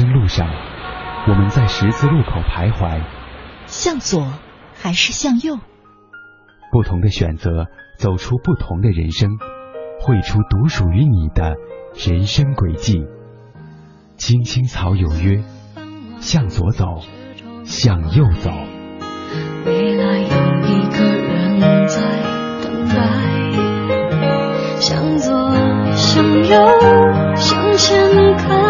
生路上，我们在十字路口徘徊，向左还是向右？不同的选择，走出不同的人生，绘出独属于你的人生轨迹。青青草有约，向左走，向右走。未来有一个人在等待，向左，向右，向前看。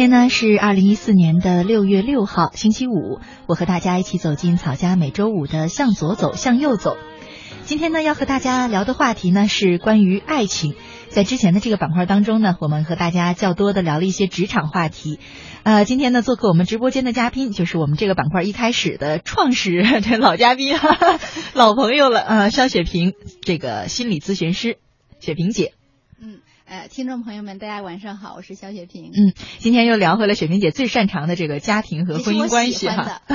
今天呢是二零一四年的六月六号，星期五，我和大家一起走进草家每周五的向左走，向右走。今天呢要和大家聊的话题呢是关于爱情。在之前的这个板块当中呢，我们和大家较多的聊了一些职场话题。呃，今天呢做客我们直播间的嘉宾就是我们这个板块一开始的创始，这老嘉宾，哈哈，老朋友了，呃，肖雪萍，这个心理咨询师，雪萍姐。嗯，呃，听众朋友们，大家晚上好，我是肖雪萍。嗯，今天又聊回了雪萍姐最擅长的这个家庭和婚姻关系哈。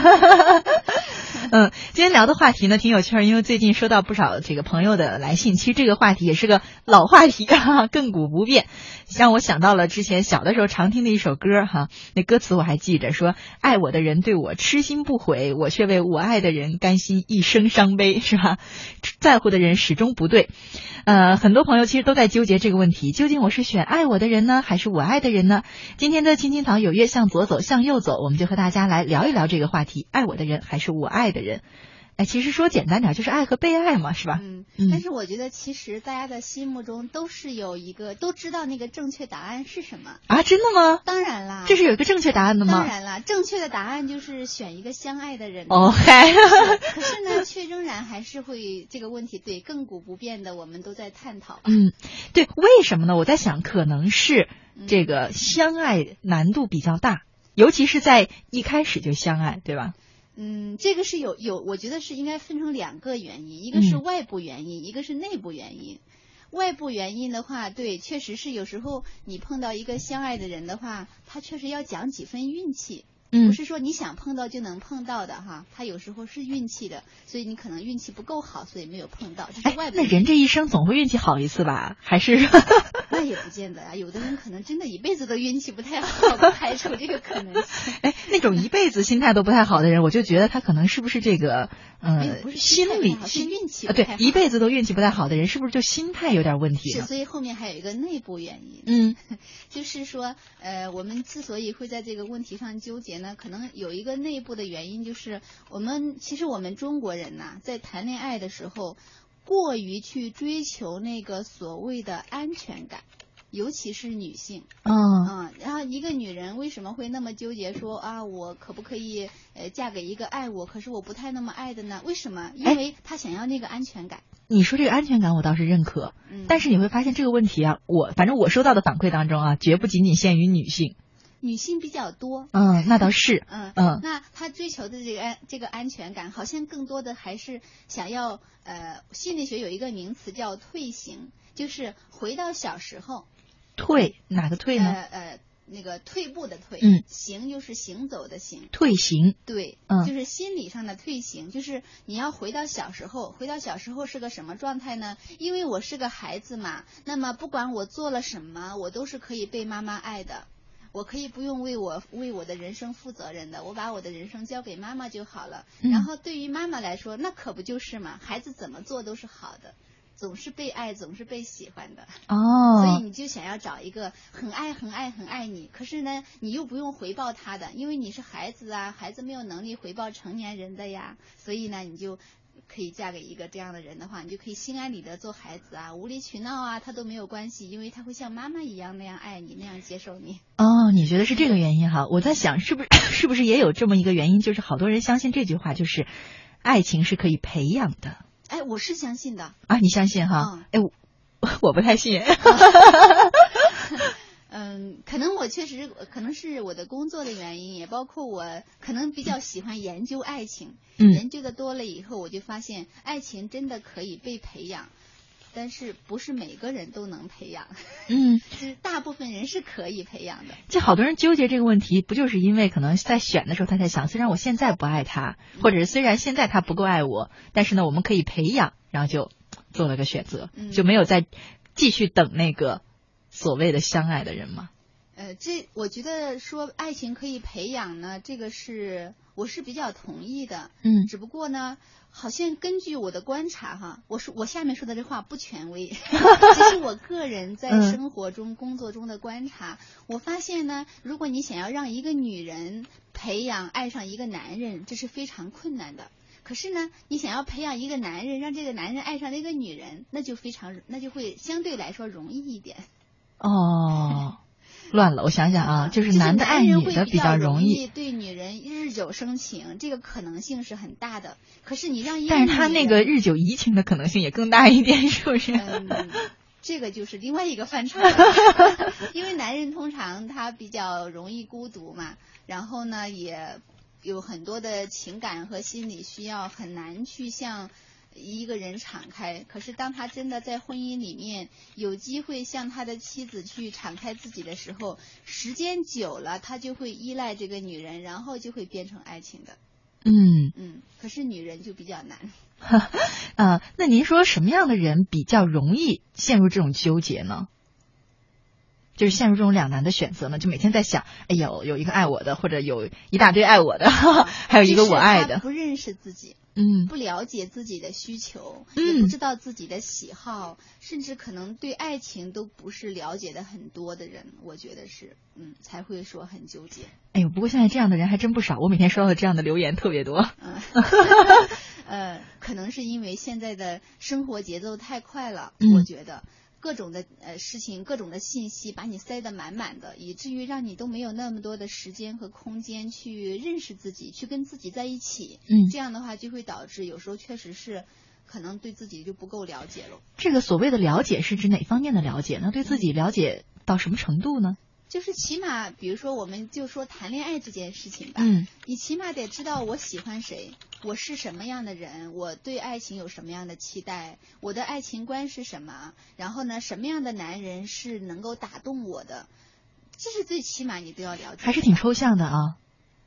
嗯，今天聊的话题呢挺有趣儿，因为最近收到不少这个朋友的来信，其实这个话题也是个老话题哈，亘古不变，让我想到了之前小的时候常听的一首歌哈，那歌词我还记着，说爱我的人对我痴心不悔，我却为我爱的人甘心一生伤悲，是吧？在乎的人始终不对。呃，很多朋友其实都在纠结这个问题，究竟我是选爱我的人呢，还是我爱的人呢？今天的青青草有约，向左走，向右走，我们就和大家来聊一聊这个话题：爱我的人还是我爱的人？哎，其实说简单点，就是爱和被爱嘛，是吧？嗯，嗯但是我觉得其实大家的心目中都是有一个都知道那个正确答案是什么。啊，真的吗？当然啦，这是有一个正确答案的吗？当然啦，正确的答案就是选一个相爱的人。哦，嗨，可是呢，却仍然还是会这个问题，对亘古不变的，我们都在探讨。嗯，对，为什么呢？我在想，可能是嗯这个相爱难度比较大，尤其是在一开始就相爱，对吧？嗯，这个是有有，我觉得是应该分成两个原因，一个是嗯外部原因，一个是内部原因。外部原因的话，对，确实是有时候你碰到一个相爱的人的话，他确实要讲几分运气，嗯不是说你想碰到就能碰到的哈，他有时候是运气的，所以你可能运气不够好，所以没有碰到，这是哎那。人这一生总会运气好一次吧？还是 那也不见得啊，有的人可能真的一辈子都运气不太好，不排除这个可能性。哎，那种一辈子心态都不太好的人，我就觉得他可能是不是这个呃不是心理是心运气啊？对一辈子都运气不太好的人，是不是就心态有点问题是，所以后面还有一个内部原因。嗯 就是说，呃，我们之所以会在这个问题上纠结呢，可能有一个内部的原因，就是我们其实我们中国人呐，在谈恋爱的时候，过于去追求那个所谓的安全感。尤其是女性，嗯嗯，然后一个女人为什么会那么纠结说啊，我可不可以呃嫁给一个爱我，可是我不太那么爱的呢？为什么？因哎为她想要那个安全感。你说这个安全感，我倒是认可。嗯，但是你会发现这个问题啊，我反正我收到的反馈当中啊，绝不仅仅限于女性。女性比较多。嗯，那倒是。嗯嗯那她追求的这个安这个安全感，好像更多的还是想要呃，心理学有一个名词叫退行，就是回到小时候。退哪个退呢？呃呃，那个退步的退，嗯行就是行走的行。退行。对，嗯就是心理上的退行，就是你要回到小时候，回到小时候是个什么状态呢？因为我是个孩子嘛，那么不管我做了什么，我都是可以被妈妈爱的。我可以不用为我为我的人生负责任的，我把我的人生交给妈妈就好了。嗯然后对于妈妈来说，那可不就是嘛？孩子怎么做都是好的，总是被爱，总是被喜欢的哦。所以哦，你就想要找一个很爱、很爱、很爱你，可是呢，你又不用回报他的，因为你是孩子啊，孩子没有能力回报成年人的呀，所以呢，你就可以嫁给一个这样的人的话，你就可以心安理得做孩子啊，无理取闹啊，他都没有关系，因为他会像妈妈一样那样爱你，那样接受你。哦，你觉得是这个原因哈？我在想，是不是 是不是也有这么一个原因，就是好多人相信这句话，就是爱情是可以培养的哎，我是相信的，啊？你相信哈？嗯哎，我 我不太信。嗯，可能我确实可能是我的工作的原因，也包括我可能比较喜欢研究爱情。嗯研究的多了以后，我就发现爱情真的可以被培养，但是不是每个人都能培养，嗯，就是大部分人是可以培养的。就好多人纠结这个问题，不就是因为可能在选的时候他在想，虽然我现在不爱他，或者是虽然现在他不够爱我，但是呢，我们可以培养，然后就做了个选择，嗯就没有再继续等那个所谓的相爱的人嘛。呃，这我觉得说爱情可以培养呢，这个是我是比较同意的。嗯只不过呢，好像根据我的观察哈，我说我下面说的这话不权威，这是我个人在嗯生活中、工作中的观察。我发现呢，如果你想要让一个女人培养爱上一个男人，这是非常困难的。可是呢，你想要培养一个男人，让这个男人爱上那个女人，那就非常，那就会相对来说容易一点。哦，乱了，我想想啊，就是男的爱人会女的较比容易，对女人日久生情，这个可能性是很大的。可是你让但是他那个日久移情的可能性也更大一点，是不是？嗯，这个就是另外一个范畴了，因为男人通常他比较容易孤独嘛，然后呢也有很多的情感和心理需要，很难去向一个人敞开。可是当他真的在婚姻里面有机会向他的妻子去敞开自己的时候，时间久了，他就会依赖这个女人，然后就会变成爱情的。嗯嗯，可是女人就比较难。啊，那您说什么样的人比较容易陷入这种纠结呢？就是陷入这种两难的选择呢？就每天在想，哎呦，有一个爱我的，或者有一大堆爱我的，还有一个我爱的。不认识自己。嗯不了解自己的需求，嗯也不知道自己的喜好，甚至可能对爱情都不是了解的很多的人，我觉得是，嗯，才会说很纠结。哎呦，不过现在这样的人还真不少，我每天收到的这样的留言特别多。嗯，呃，可能是因为现在的生活节奏太快了，嗯我觉得各种的呃事情、各种的信息把你塞得满满的，以至于让你都没有那么多的时间和空间去认识自己，去跟自己在一起。嗯这样的话就会导致有时候确实是可能对自己就不够了解了。这个所谓的了解是指哪方面的了解呢？对自己了解到什么程度呢？就是起码，比如说，我们就说谈恋爱这件事情吧，嗯你起码得知道我喜欢谁，我是什么样的人，我对爱情有什么样的期待，我的爱情观是什么，然后呢，什么样的男人是能够打动我的，这是最起码你都要了解。还是挺抽象的啊。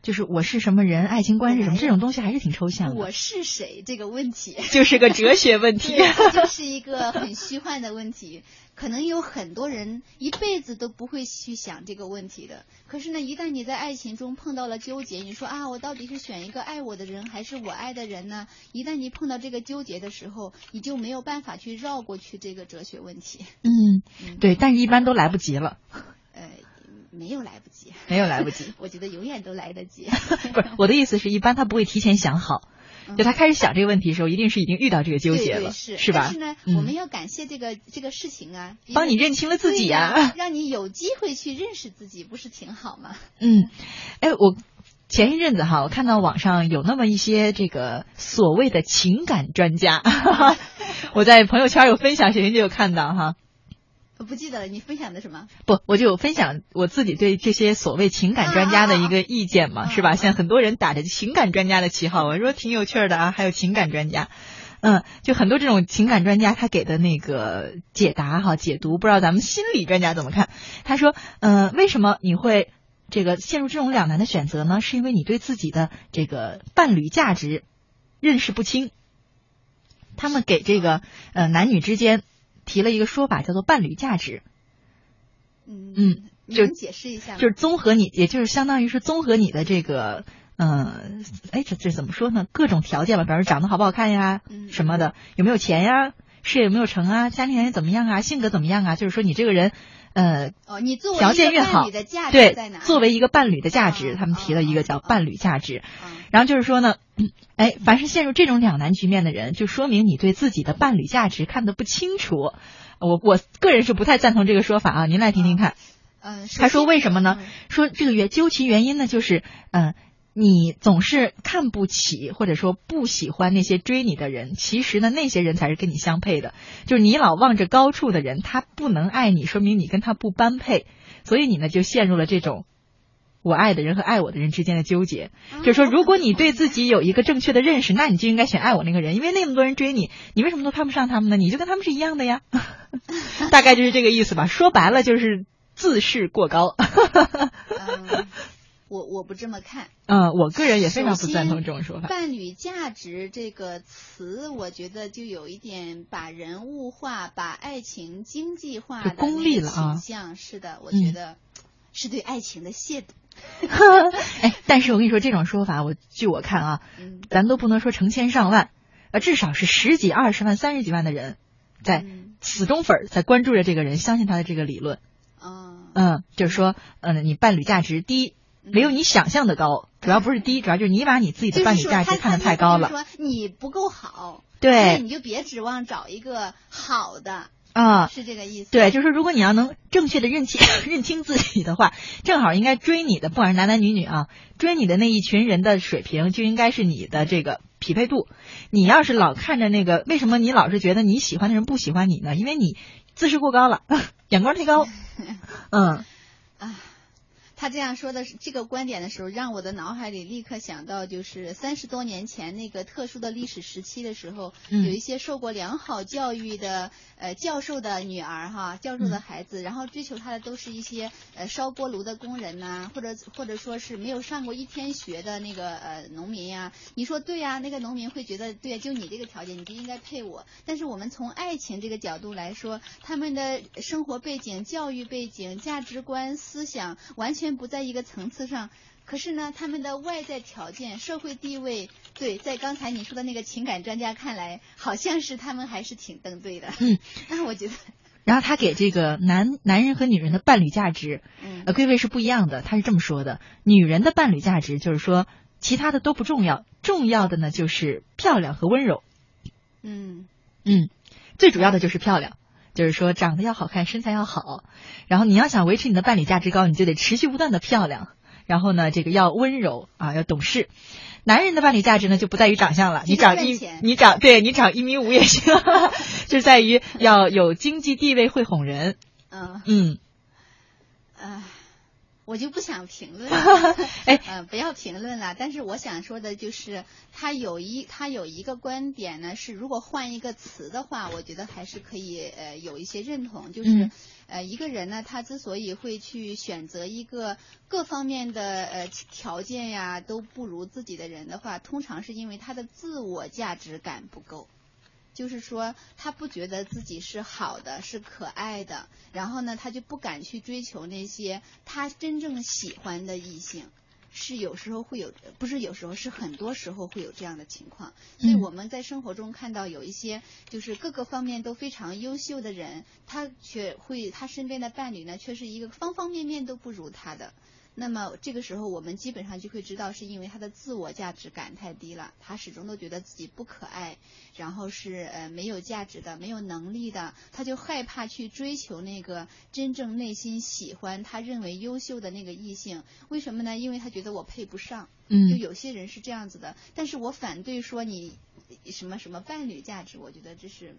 就是我是什么人，爱情观是什么，这种东西还是挺抽象的。我是谁这个问题，就是个哲学问题。这就是一个很虚幻的问题。可能有很多人一辈子都不会去想这个问题的。可是呢，一旦你在爱情中碰到了纠结，你说啊，我到底是选一个爱我的人，还是我爱的人呢？一旦你碰到这个纠结的时候，你就没有办法去绕过去这个哲学问题。嗯，嗯，对，但是一般都来不及了，呃，没有来不及，没有来不及。我觉得永远都来得及。不是我的意思是一般他不会提前想好，嗯就他开始想这个问题的时候，一定是已经遇到这个纠结了，是吧但是呢，嗯我们要感谢这个这个事情啊，帮你认清了自己啊。让你有机会去认识自己，不是挺好吗？嗯，哎，我前一阵子哈，我看到网上有那么一些这个所谓的情感专家，我在朋友圈有分享，雪云就有看到哈。我不记得了，你分享的什么？不，我就分享我自己对这些所谓情感专家的一个意见嘛，是吧？现在很多人打着情感专家的旗号，我说挺有趣的啊，还有情感专家，嗯，就很多这种情感专家他给的那个解答哈解读，不知道咱们心理专家怎么看？他说，嗯，为什么你会这个陷入这种两难的选择呢？是因为你对自己的这个伴侣价值认识不清。他们给这个呃男女之间。提了一个说法，叫做伴侣价值。嗯嗯，就解释一下，就是综合你，也就是相当于是综合你的这个，嗯，哎，这这怎么说呢？各种条件吧，比如长得好不好看呀，什么的，有没有钱呀，事业有没有成啊，家庭条件怎么样啊，性格怎么样啊？就是说你这个人，呃，哦，你作为条件越好，对，作为一个伴侣的价值，他们提了一个叫伴侣价值。然后就是说呢，哎，凡是陷入这种两难局面的人，就说明你对自己的伴侣价值看得不清楚。我我个人是不太赞同这个说法啊，您来听听看。嗯，他说为什么呢？说这个原究其原因呢，就是嗯，你总是看不起或者说不喜欢那些追你的人，其实呢，那些人才是跟你相配的。就是你老望着高处的人，他不能爱你，说明你跟他不般配，所以你呢就陷入了这种。我爱的人和爱我的人之间的纠结，就是说，如果你对自己有一个正确的认识，那你就应该选爱我那个人，因为那么多人追你，你为什么都看不上他们呢？你就跟他们是一样的呀，大概就是这个意思吧。说白了就是自视过高。我我不这么看。嗯，我个人也非常不赞同这种说法。伴侣价值这个词，我觉得就有一点把人物化，把爱情经济化的功利了倾向。是的，我觉得是对爱情的亵渎。哎，但是我跟你说，这种说法，我据我看啊，咱都不能说成千上万，呃，至少是十几、二十万、三十几万的人，在死忠粉在关注着这个人，相信他的这个理论。嗯，就是说，嗯，你伴侣价值低，没有你想象的高，主要不是低，主要就是你把你自己的伴侣价值看得太高了。说你不够好，对，你就别指望找一个好的。啊，是这个意思。对，就是说，如果你要能正确的认清 认清自己的话，正好应该追你的，不管是男男女女啊，追你的那一群人的水平就应该是你的这个匹配度。你要是老看着那个，为什么你老是觉得你喜欢的人不喜欢你呢？因为你自视过高了，眼光太高。嗯。啊。他这样说的这个观点的时候，让我的脑海里立刻想到，就是三十多年前那个特殊的历史时期的时候，有一些受过良好教育的呃教授的女儿哈，教授的孩子，然后追求他的都是一些呃烧锅炉的工人呐，或者或者说是没有上过一天学的那个呃农民呀。你说对呀，那个农民会觉得对，就你这个条件，你就应该配我。但是我们从爱情这个角度来说，他们的生活背景、教育背景、价值观、思想完全。不在一个层次上，可是呢，他们的外在条件、社会地位，对，在刚才你说的那个情感专家看来，好像是他们还是挺登对的。嗯，那我觉得，然后他给这个男男人和女人的伴侣价值，呃，归位是不一样的。他是这么说的：女人的伴侣价值就是说，其他的都不重要，重要的呢就是漂亮和温柔。嗯嗯，最主要的就是漂亮。就是说，长得要好看，身材要好，然后你要想维持你的伴侣价值高，你就得持续不断的漂亮。然后呢，这个要温柔啊，要懂事。男人的伴侣价值呢，就不在于长相了，你长一，你长对你长一米五也行，就在于要有经济地位，会哄人。嗯嗯，唉。我就不想评论 了，哎，嗯，不要评论了。但是我想说的就是，他有一他有一个观点呢，是如果换一个词的话，我觉得还是可以呃有一些认同。就是呃一个人呢，他之所以会去选择一个各方面的呃条件呀都不如自己的人的话，通常是因为他的自我价值感不够。就是说，他不觉得自己是好的，是可爱的，然后呢，他就不敢去追求那些他真正喜欢的异性，是有时候会有，不是有时候，是很多时候会有这样的情况。所以我们在生活中看到有一些就是各个方面都非常优秀的人，他却会他身边的伴侣呢，却是一个方方面面都不如他的。那么这个时候我们基本上就会知道，是因为他的自我价值感太低了，他始终都觉得自己不可爱，然后是呃没有价值的、没有能力的，他就害怕去追求那个真正内心喜欢、他认为优秀的那个异性。为什么呢？因为他觉得我配不上。嗯，就有些人是这样子的，但是我反对说你什么什么伴侣价值，我觉得这是。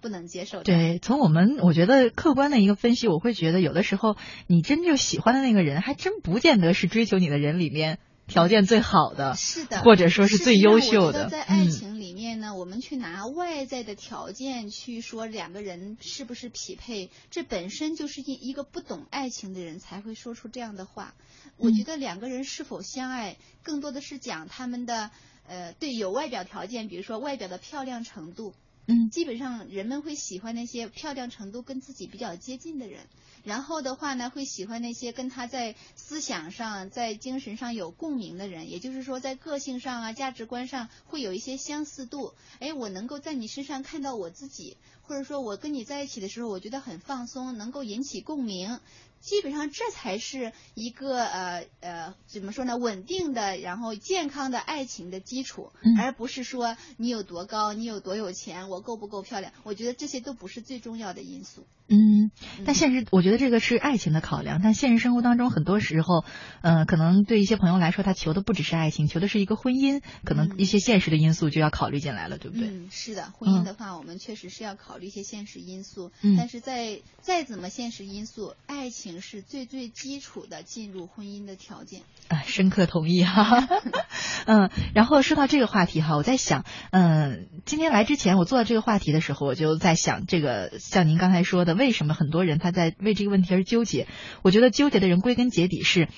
不能接受。对，从我们我觉得客观的一个分析，我会觉得有的时候你真正喜欢的那个人，还真不见得是追求你的人里面条件最好的，是的，或者说是最优秀的。在爱情里面呢，我们去拿外在的条件去说两个人是不是匹配，这本身就是一一个不懂爱情的人才会说出这样的话。我觉得两个人是否相爱，更多的是讲他们的呃，对有外表条件，比如说外表的漂亮程度。嗯，基本上人们会喜欢那些漂亮程度跟自己比较接近的人，然后的话呢，会喜欢那些跟他在思想上、在精神上有共鸣的人，也就是说，在个性上啊、价值观上会有一些相似度。哎，我能够在你身上看到我自己，或者说我跟你在一起的时候，我觉得很放松，能够引起共鸣。基本上这才是一个呃呃怎么说呢稳定的然后健康的爱情的基础，而不是说你有多高你有多有钱我够不够漂亮，我觉得这些都不是最重要的因素。嗯，但现实我觉得这个是爱情的考量，但现实生活当中很多时候，呃，可能对一些朋友来说，他求的不只是爱情，求的是一个婚姻，可能一些现实的因素就要考虑进来了，对不对？嗯，是的，婚姻的话，我们确实是要考虑一些现实因素，但是在再怎么现实因素，爱情。是最最基础的进入婚姻的条件。啊，深刻同意哈。嗯，然后说到这个话题哈，我在想，嗯，今天来之前我做这个话题的时候，我就在想，这个像您刚才说的，为什么很多人他在为这个问题而纠结？我觉得纠结的人归根结底是，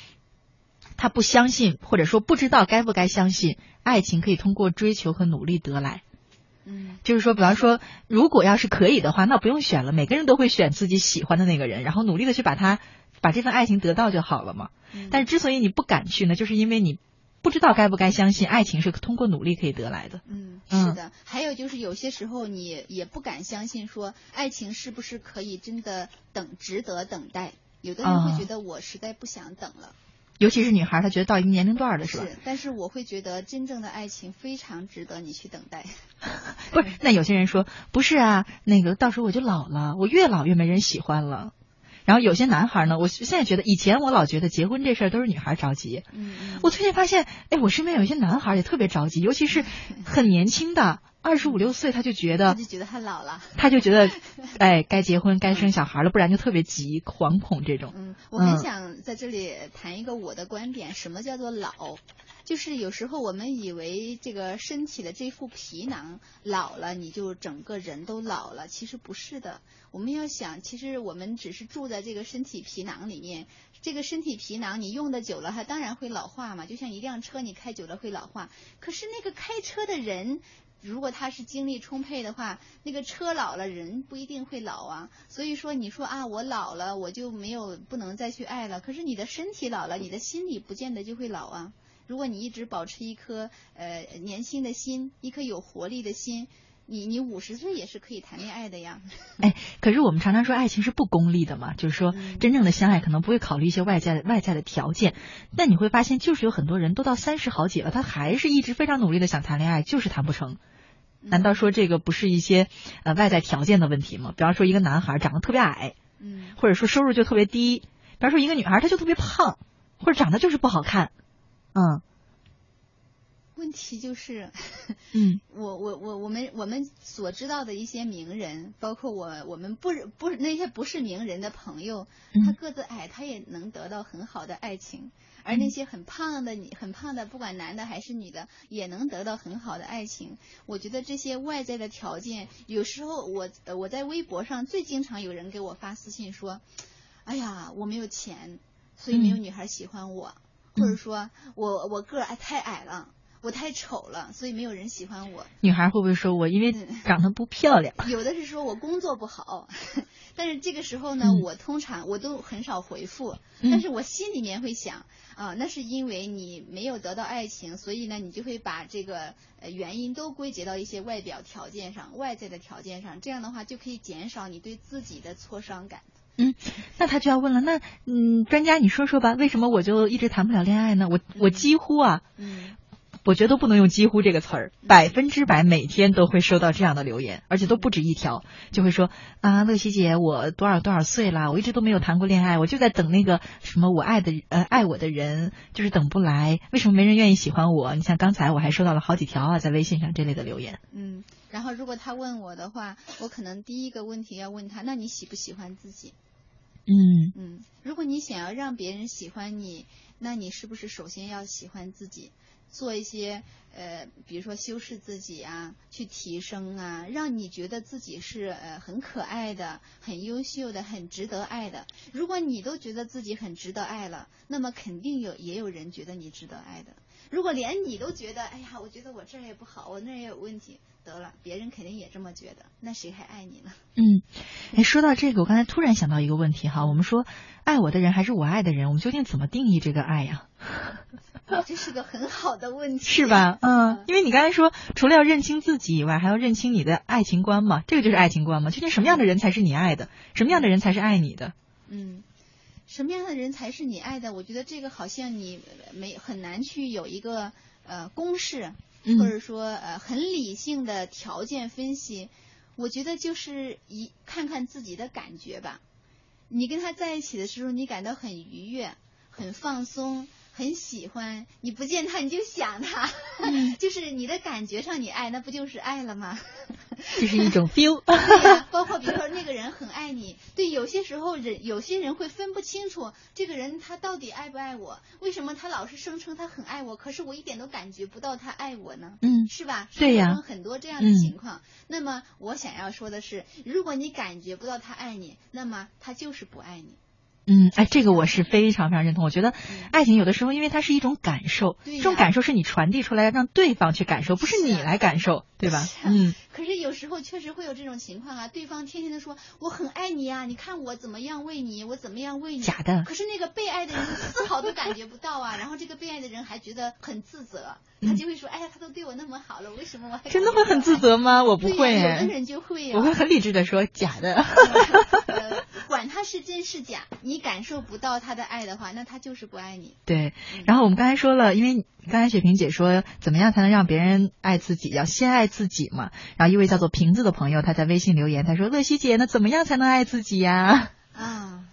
他不相信，或者说不知道该不该相信，爱情可以通过追求和努力得来。嗯，就是说，比方说，如果要是可以的话，那不用选了，每个人都会选自己喜欢的那个人，然后努力的去把他把这份爱情得到就好了嘛。但是之所以你不敢去呢，就是因为你不知道该不该相信爱情是通过努力可以得来的。嗯，是的。还有就是有些时候你也不敢相信说爱情是不是可以真的等值得等待，有的人会觉得我实在不想等了。尤其是女孩，她觉得到一个年龄段了，是吧？是，但是我会觉得真正的爱情非常值得你去等待。不是，那有些人说不是啊，那个到时候我就老了，我越老越没人喜欢了。然后有些男孩呢，我现在觉得，以前我老觉得结婚这事儿都是女孩着急。嗯。我最近发现，哎，我身边有一些男孩也特别着急，尤其是很年轻的。二十五六岁，他就觉得，他就觉得他老了，他就觉得，哎，该结婚该生小孩了，不然就特别急、惶恐这种。嗯，我很想在这里谈一个我的观点，什么叫做老？就是有时候我们以为这个身体的这副皮囊老了，你就整个人都老了，其实不是的。我们要想，其实我们只是住在这个身体皮囊里面，这个身体皮囊你用的久了，它当然会老化嘛。就像一辆车，你开久了会老化，可是那个开车的人。如果他是精力充沛的话，那个车老了，人不一定会老啊。所以说，你说啊，我老了，我就没有不能再去爱了。可是你的身体老了，你的心理不见得就会老啊。如果你一直保持一颗呃年轻的心，一颗有活力的心。你你五十岁也是可以谈恋爱的呀。哎，可是我们常常说爱情是不功利的嘛，就是说真正的相爱可能不会考虑一些外在的外在的条件。但你会发现，就是有很多人都到三十好几了，他还是一直非常努力的想谈恋爱，就是谈不成。难道说这个不是一些呃外在条件的问题吗？比方说一个男孩长得特别矮，嗯，或者说收入就特别低；，比方说一个女孩她就特别胖，或者长得就是不好看，嗯。问题就是，嗯，我我我我们我们所知道的一些名人，包括我我们不不那些不是名人的朋友，他个子矮，他也能得到很好的爱情；而那些很胖的你很胖的，不管男的还是女的，也能得到很好的爱情。我觉得这些外在的条件，有时候我我在微博上最经常有人给我发私信说，哎呀，我没有钱，所以没有女孩喜欢我，或者说我我个儿太矮了。我太丑了，所以没有人喜欢我。女孩会不会说我因为长得不漂亮？有的是说我工作不好，但是这个时候呢，我通常我都很少回复。但是我心里面会想啊，那是因为你没有得到爱情，所以呢，你就会把这个呃原因都归结到一些外表条件上、外在的条件上。这样的话就可以减少你对自己的挫伤感。嗯，那他就要问了，那嗯，专家你说说吧，为什么我就一直谈不了恋爱呢？我我几乎啊，嗯我觉得都不能用“几乎”这个词儿，百分之百每天都会收到这样的留言，而且都不止一条，就会说啊，乐西姐，我多少多少岁啦，我一直都没有谈过恋爱，我就在等那个什么我爱的呃爱我的人，就是等不来，为什么没人愿意喜欢我？你像刚才我还收到了好几条啊，在微信上这类的留言。嗯，然后如果他问我的话，我可能第一个问题要问他，那你喜不喜欢自己？嗯嗯，如果你想要让别人喜欢你，那你是不是首先要喜欢自己？做一些呃，比如说修饰自己啊，去提升啊，让你觉得自己是呃很可爱的、很优秀的、很值得爱的。如果你都觉得自己很值得爱了，那么肯定有也有人觉得你值得爱的。如果连你都觉得，哎呀，我觉得我这儿也不好，我那儿也有问题，得了，别人肯定也这么觉得，那谁还爱你呢？嗯，哎，说到这个，我刚才突然想到一个问题哈，我们说爱我的人还是我爱的人，我们究竟怎么定义这个爱呀？这是个很好的问题，是吧？嗯，因为你刚才说，除了要认清自己以外，还要认清你的爱情观嘛，这个就是爱情观嘛。究竟什么样的人才是你爱的？什么样的人才是爱你的？嗯，什么样的人才是你爱的？我觉得这个好像你没很难去有一个呃公式，嗯或者说呃很理性的条件分析。我觉得就是一看看自己的感觉吧。你跟他在一起的时候，你感到很愉悦、很放松、很喜欢。你不见他你就想他，就是你的感觉上你爱，那不就是爱了吗？这是一种 feel。包括比如说那个人很爱你，对，有些时候人有些人会分不清楚这个人他到底爱不爱我，为什么他老是声称他很爱我，可是我一点都感觉不到他爱我呢？嗯是吧？对呀很多这样的嗯情况。那么我想要说的是，如果你感觉不到他爱你，那么他就是不爱你。嗯，哎，这个我是非常非常认同。我觉得嗯爱情有的时候，因为它是一种感受，对这种感受是你传递出来，让对方去感受，不是你来感受，对吧？啊嗯可是有时候确实会有这种情况啊，对方天天的说我很爱你呀、你看我怎么样为你，我怎么样为你。假的可是那个被爱的人丝毫都感觉不到啊，然后这个被爱的人还觉得很自责，嗯他就会说，哎呀，他都对我那么好了，为什么我还真的会很自责吗？我不会，有的人就会啊。我会很理智的说假的。呃，管他是真是假，你感受不到他的爱的话，那他就是不爱你。对，嗯然后我们刚才说了，因为刚才雪萍姐说，怎么样才能让别人爱自己？要先爱自己嘛。然后一位叫做瓶子的朋友，他在微信留言，他说：“乐西姐，那怎么样才能爱自己呀 啊，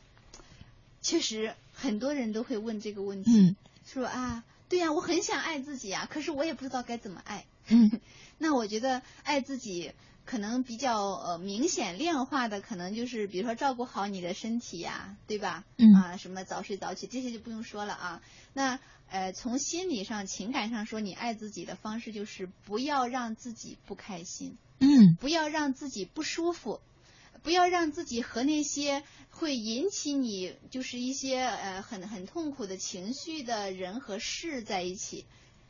确实很多人都会问这个问？”题，嗯说啊，对呀、我很想爱自己啊，可是我也不知道该怎么爱。嗯 那我觉得爱自己可能比较呃明显量化的，可能就是比如说照顾好你的身体呀、对吧？嗯啊，什么早睡早起这些就不用说了啊。那呃，从心理上、情感上说，你爱自己的方式就是不要让自己不开心，嗯不要让自己不舒服。不要让自己和那些会引起你就是一些呃很很痛苦的情绪的人和事在一起，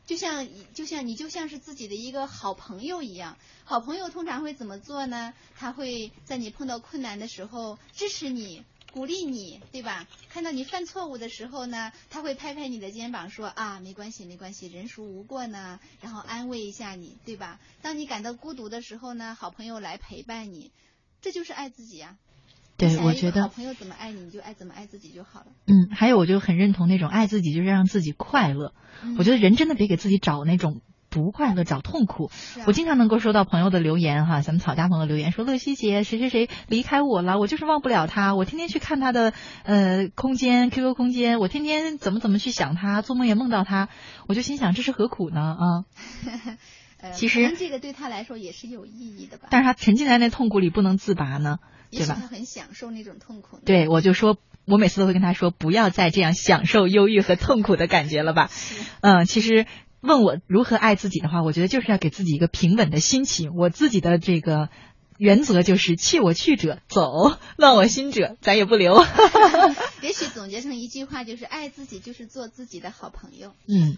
就像就像你就像是自己的一个好朋友一样，好朋友通常会怎么做呢？他会在你碰到困难的时候支持你。鼓励你，对吧？看到你犯错误的时候呢，他会拍拍你的肩膀说啊，没关系，没关系，人孰无过呢？然后安慰一下你，对吧？当你感到孤独的时候呢，好朋友来陪伴你，这就是爱自己啊。对我觉得个好朋友怎么爱你，你就爱怎么爱自己就好了。嗯，还有我就很认同那种爱自己就是让自己快乐。我觉得人真的别给自己找那种不快乐、找痛苦。啊我经常能够收到朋友的留言哈，咱们草家朋友留言说乐西姐谁谁谁离开我了，我就是忘不了他，我天天去看他的呃空间 QQ 空间，我天天怎么怎么去想他，做梦也梦到他，我就心想这是何苦呢啊？呃，其实这个对他来说也是有意义的吧。但是他沉浸在那痛苦里不能自拔呢，对吧？他很享受那种痛苦。对，我就说，我每次都会跟他说，不要再这样享受忧郁和痛苦的感觉了吧。嗯，其实问我如何爱自己的话，我觉得就是要给自己一个平稳的心情。我自己的这个原则就是弃我去者走，乱我心者咱也不留。也许总结成一句话就是：爱自己就是做自己的好朋友。嗯。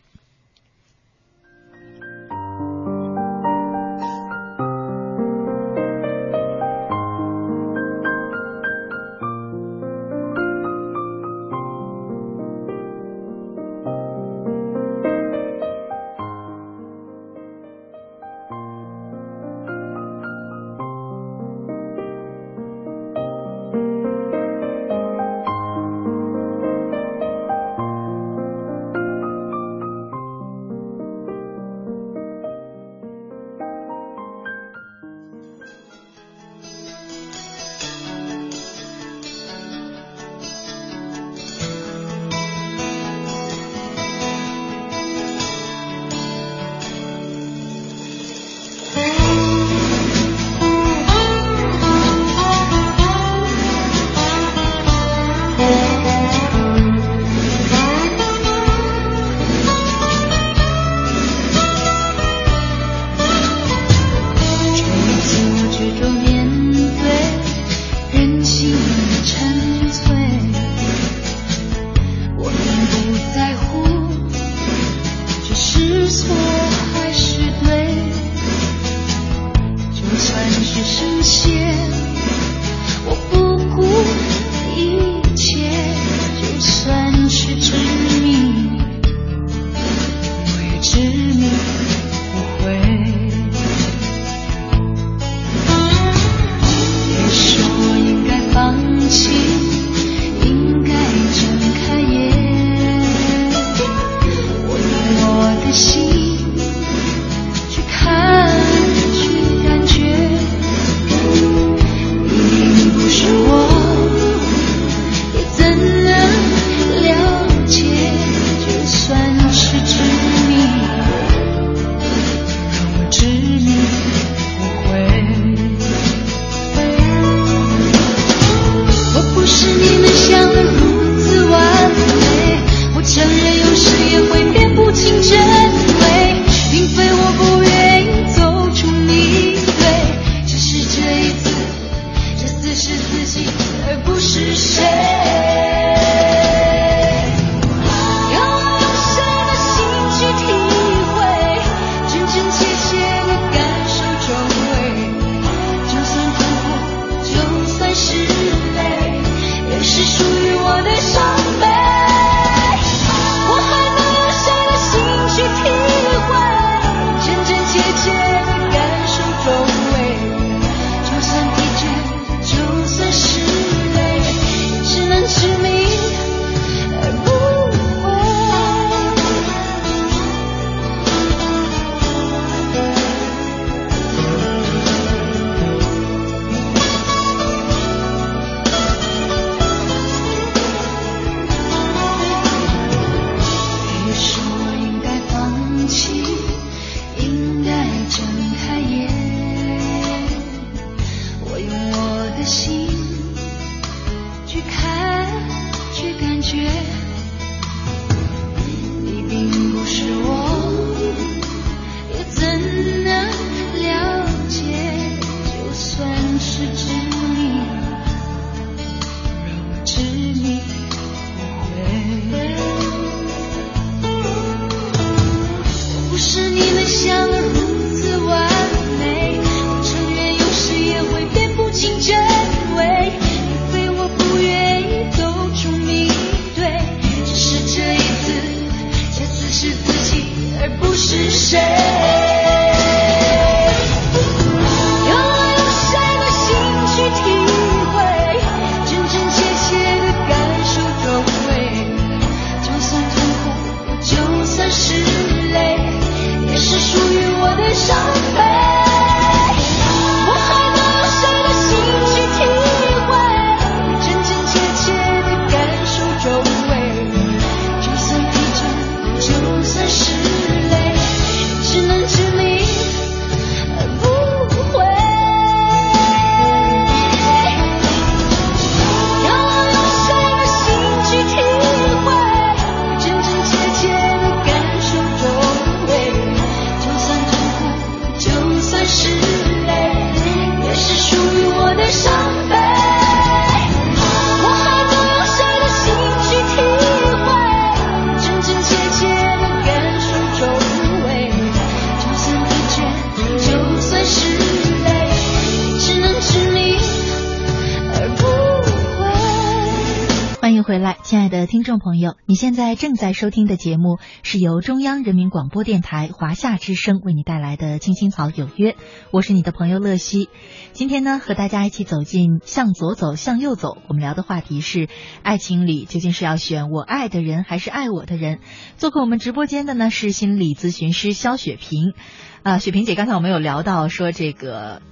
听众朋友，你现在正在收听的节目是由中央人民广播电台华夏之声为你带来的《青青草有约》，我是你的朋友乐西。今天呢，和大家一起走进向左走，向右走。我们聊的话题是：爱情里究竟是要选我爱的人，还是爱我的人？做客我们直播间的呢是心理咨询师肖雪萍。啊，雪萍姐，刚才我们有聊到说这个。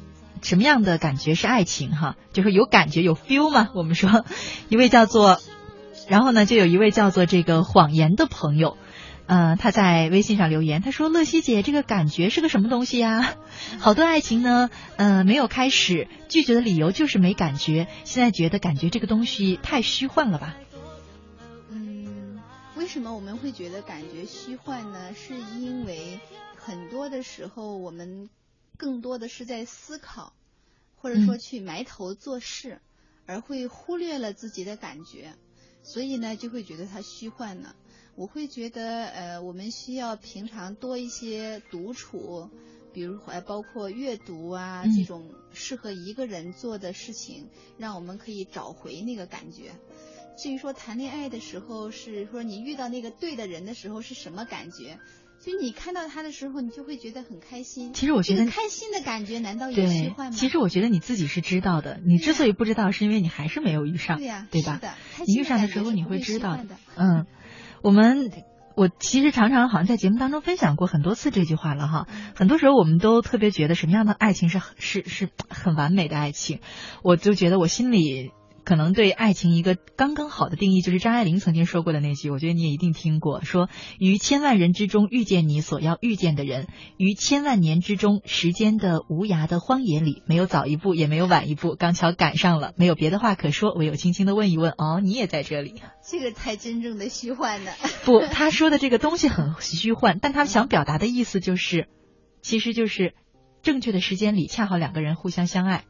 什么样的感觉是爱情？哈，就是有感觉有 feel 吗？我们说，一位叫做，然后呢，就有一位叫做这个谎言的朋友，呃，他在微信上留言，他说：“乐西姐，这个感觉是个什么东西呀？好多爱情呢，呃，没有开始，拒绝的理由就是没感觉。现在觉得感觉这个东西太虚幻了吧？”嗯，为什么我们会觉得感觉虚幻呢？是因为很多的时候我们。更多的是在思考，或者说去埋头做事，而会忽略了自己的感觉，所以呢，就会觉得它虚幻呢。我会觉得，呃，我们需要平常多一些独处，比如还包括阅读啊这种适合一个人做的事情，让我们可以找回那个感觉。至于说谈恋爱的时候，是说你遇到那个对的人的时候是什么感觉？就你看到他的时候，你就会觉得很开心。其实我觉得开心的感觉难道有虚幻吗？其实我觉得你自己是知道的。你之所以不知道，是因为你还是没有遇上，对呀，对吧？你遇上的时候你会知道的。嗯，我们我其实常常好像在节目当中分享过很多次这句话了哈。很多时候我们都特别觉得什么样的爱情是是是很完美的爱情，我就觉得我心里。可能对爱情一个刚刚好的定义，就是张爱玲曾经说过的那句，我觉得你也一定听过，说于千万人之中遇见你所要遇见的人，于千万年之中时间的无涯的荒野里，没有早一步，也没有晚一步，刚巧赶上了，没有别的话可说，唯有轻轻的问一问，哦，你也在这里？这个才真正的虚幻呢。不，他说的这个东西很虚幻，但他想表达的意思就是，其实就是正确的时间里，恰好两个人互相相爱。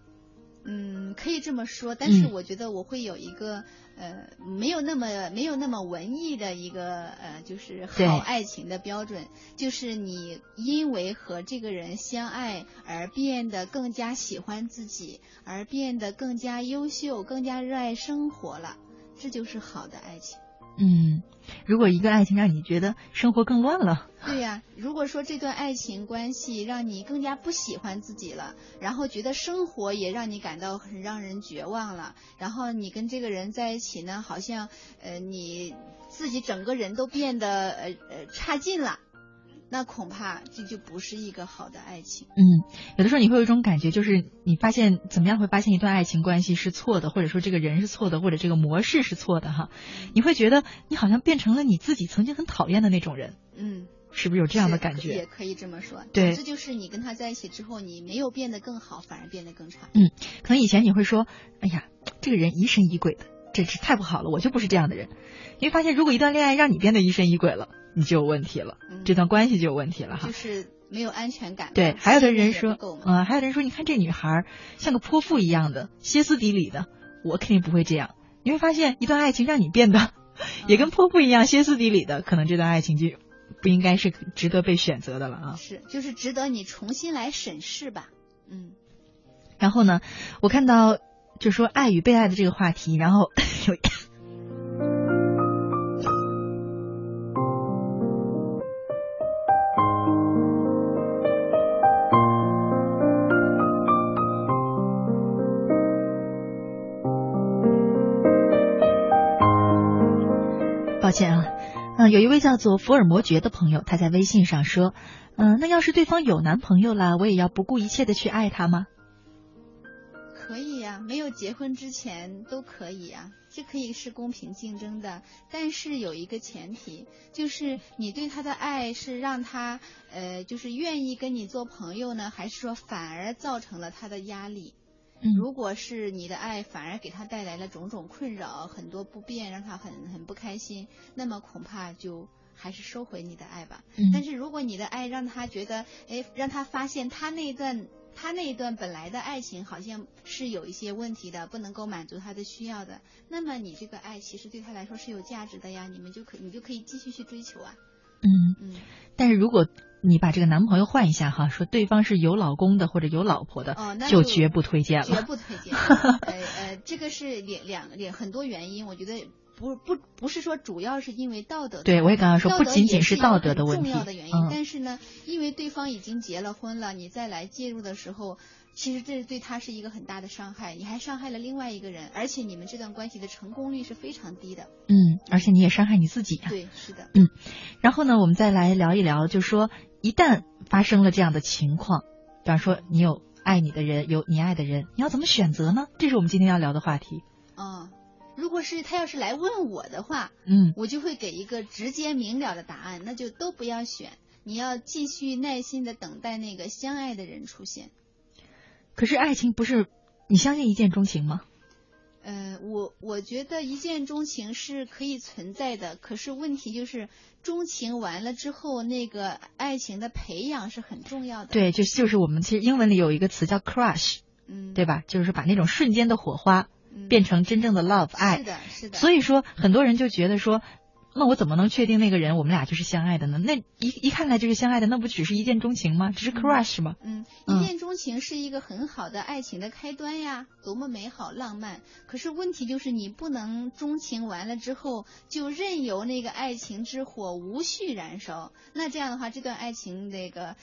嗯，可以这么说，但是我觉得我会有一个呃，没有那么没有那么文艺的一个呃，就是好爱情的标准，就是你因为和这个人相爱而变得更加喜欢自己，而变得更加优秀，更加热爱生活了，这就是好的爱情。嗯，如果一个爱情让你觉得生活更乱了，对呀。如果说这段爱情关系让你更加不喜欢自己了，然后觉得生活也让你感到很让人绝望了，然后你跟这个人在一起呢，好像呃你自己整个人都变得呃呃差劲了。那恐怕这就不是一个好的爱情。嗯，有的时候你会有一种感觉，就是你发现怎么样会发现一段爱情关系是错的，或者说这个人是错的，或者这个模式是错的哈。你会觉得你好像变成了你自己曾经很讨厌的那种人。嗯，是不是有这样的感觉？也可以这么说。对，这就是你跟他在一起之后，你没有变得更好，反而变得更差。嗯，可能以前你会说，哎呀，这个人疑神疑鬼的，真是太不好了，我就不是这样的人。你会发现，如果一段恋爱让你变得疑神疑鬼了。你就有问题了，这段关系就有问题了哈，就是没有安全感。对，还有的人说，嗯，还有的人说，你看这女孩像个泼妇一样的歇斯底里的，我肯定不会这样。你会发现，一段爱情让你变得 也跟泼妇一样歇斯底里的，可能这段爱情就不应该是值得被选择的了啊。是，就是值得你重新来审视吧。嗯。然后呢，我看到就说爱与被爱的这个话题，然后 有。位叫做福尔摩爵的朋友，他在微信上说，嗯，那要是对方有男朋友了，我也要不顾一切的去爱他吗？可以呀，没有结婚之前都可以呀，这可以是公平竞争的，但是有一个前提，就是你对他的爱是让他呃，就是愿意跟你做朋友呢，还是说反而造成了他的压力？如果是你的爱反而给他带来了种种困扰，很多不便，让他很很不开心，那么恐怕就还是收回你的爱吧。但是如果你的爱让他觉得，哎，让他发现他那段他那一段本来的爱情好像是有一些问题的，不能够满足他的需要的，那么你这个爱其实对他来说是有价值的呀，你们就可你就可以继续去追求啊。嗯嗯，但是如果。你把这个男朋友换一下哈，说对方是有老公的或者有老婆的，就绝不推荐了。绝不推荐。呃呃，这个是两两两很多原因，我觉得不不不是说主要是因为道德的，对我也刚刚说不仅仅是道德的问重题要的原因，嗯但是呢，因为对方已经结了婚了，你再来介入的时候。其实这对他是一个很大的伤害，你还伤害了另外一个人，而且你们这段关系的成功率是非常低的。嗯，而且你也伤害你自己啊。对，是的。嗯，然后呢，我们再来聊一聊，就说一旦发生了这样的情况，比方说你有爱你的人，有你爱的人，你要怎么选择呢？这是我们今天要聊的话题。啊、如果是他要是来问我的话，嗯我就会给一个直接明了的答案，那就都不要选，你要继续耐心的等待那个相爱的人出现。可是爱情不是你相信一见钟情吗？呃，我我觉得一见钟情是可以存在的，可是问题就是钟情完了之后，那个爱情的培养是很重要的。，对，就就是我们其实英文里有一个词叫 crush，嗯，对吧？就是把那种瞬间的火花嗯变成真正的 love 爱是。的，是的。所以说，很多人就觉得说，那我怎么能确定那个人我们俩就是相爱的呢？那一一看来就是相爱的，那不只是一见钟情吗？只是 crush 吗？嗯，嗯一见钟情是一个很好的爱情的开端呀，多么美好浪漫。可是问题就是你不能钟情完了之后就任由那个爱情之火无序燃烧，那这样的话，这段爱情那个。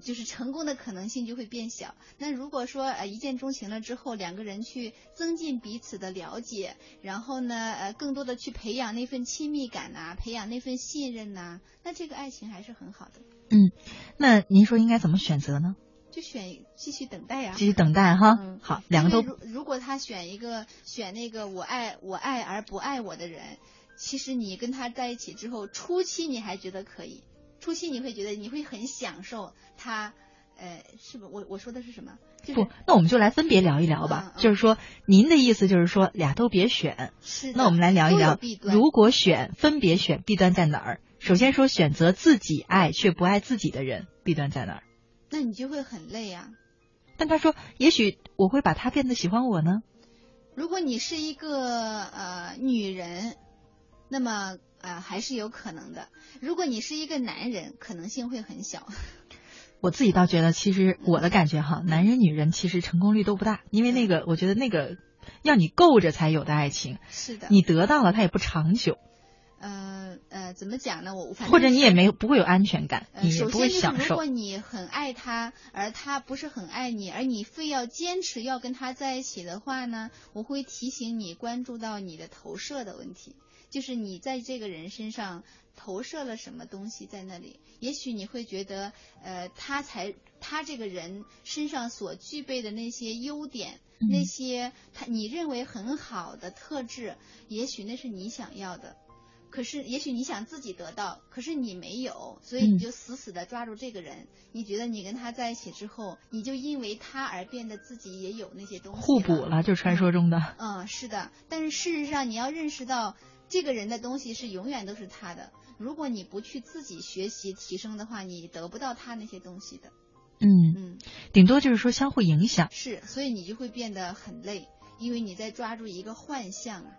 就是成功的可能性就会变小。那如果说呃一见钟情了之后，两个人去增进彼此的了解，然后呢呃更多的去培养那份亲密感呐、培养那份信任呐、那这个爱情还是很好的。嗯那您说应该怎么选择呢？就选继续等待呀、继续等待哈。嗯好，两个都如如果他选一个选那个我爱我爱而不爱我的人，其实你跟他在一起之后，初期你还觉得可以，初期你会觉得你会很享受他，呃，是不？我我说的是什么？就是不，那我们就来分别聊一聊吧。嗯嗯就是说，您的意思就是说俩都别选。是。那我们来聊一聊如果选，分别选，弊端在哪儿？首先说选择自己爱却不爱自己的人，弊端在哪儿？那你就会很累啊。但他说，也许我会把他变得喜欢我呢。如果你是一个呃女人，那么呃还是有可能的。如果你是一个男人，可能性会很小。我自己倒觉得，其实我的感觉哈，男人女人其实成功率都不大，因为那个，我觉得那个要你够着才有的爱情，是的。你得到了它也不长久，呃呃，怎么讲呢？我反正或者你也没有不会有安全感，呃，你也不会首先受如果。你很爱他，而他不是很爱你，而你非要坚持要跟他在一起的话呢，我会提醒你关注到你的投射的问题，就是你在这个人身上投射了什么东西在那里。也许你会觉得，呃，他才他这个人身上所具备的那些优点，嗯那些他你认为很好的特质，也许那是你想要的。可是，也许你想自己得到，可是你没有，所以嗯你就死死的抓住这个人。你觉得你跟他在一起之后，你就因为他而变得自己也有那些东西互补了，就传说中的。嗯，是的。但是事实上，你要认识到，这个人的东西是永远都是他的。如果你不去自己学习提升的话，你得不到他那些东西的。嗯，嗯，顶多就是说相互影响。是，所以你就会变得很累，因为你在抓住一个幻象啊。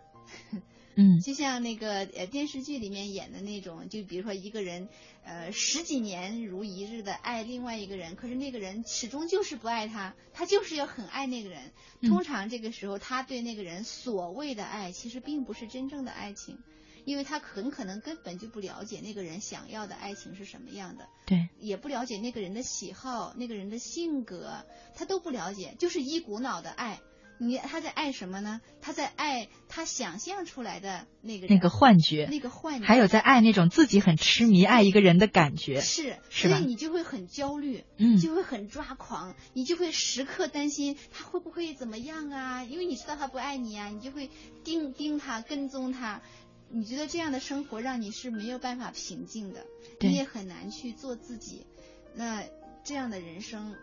嗯就像那个呃电视剧里面演的那种，就比如说一个人呃十几年如一日的爱另外一个人，可是那个人始终就是不爱他，他就是要很爱那个人。嗯通常这个时候，他对那个人所谓的爱，其实并不是真正的爱情，因为他很可能根本就不了解那个人想要的爱情是什么样的，对，也不了解那个人的喜好、那个人的性格，他都不了解，就是一股脑的爱。你他在爱什么呢？他在爱他想象出来的那个那个幻觉，那个幻觉，还有在爱那种自己很痴迷爱一个人的感觉。是，是所以你就会很焦虑，嗯就会很抓狂，你就会时刻担心他会不会怎么样啊？因为你知道他不爱你啊，你就会盯盯他，跟踪他。你觉得这样的生活让你是没有办法平静的，你也很难去做自己。那这样的人生，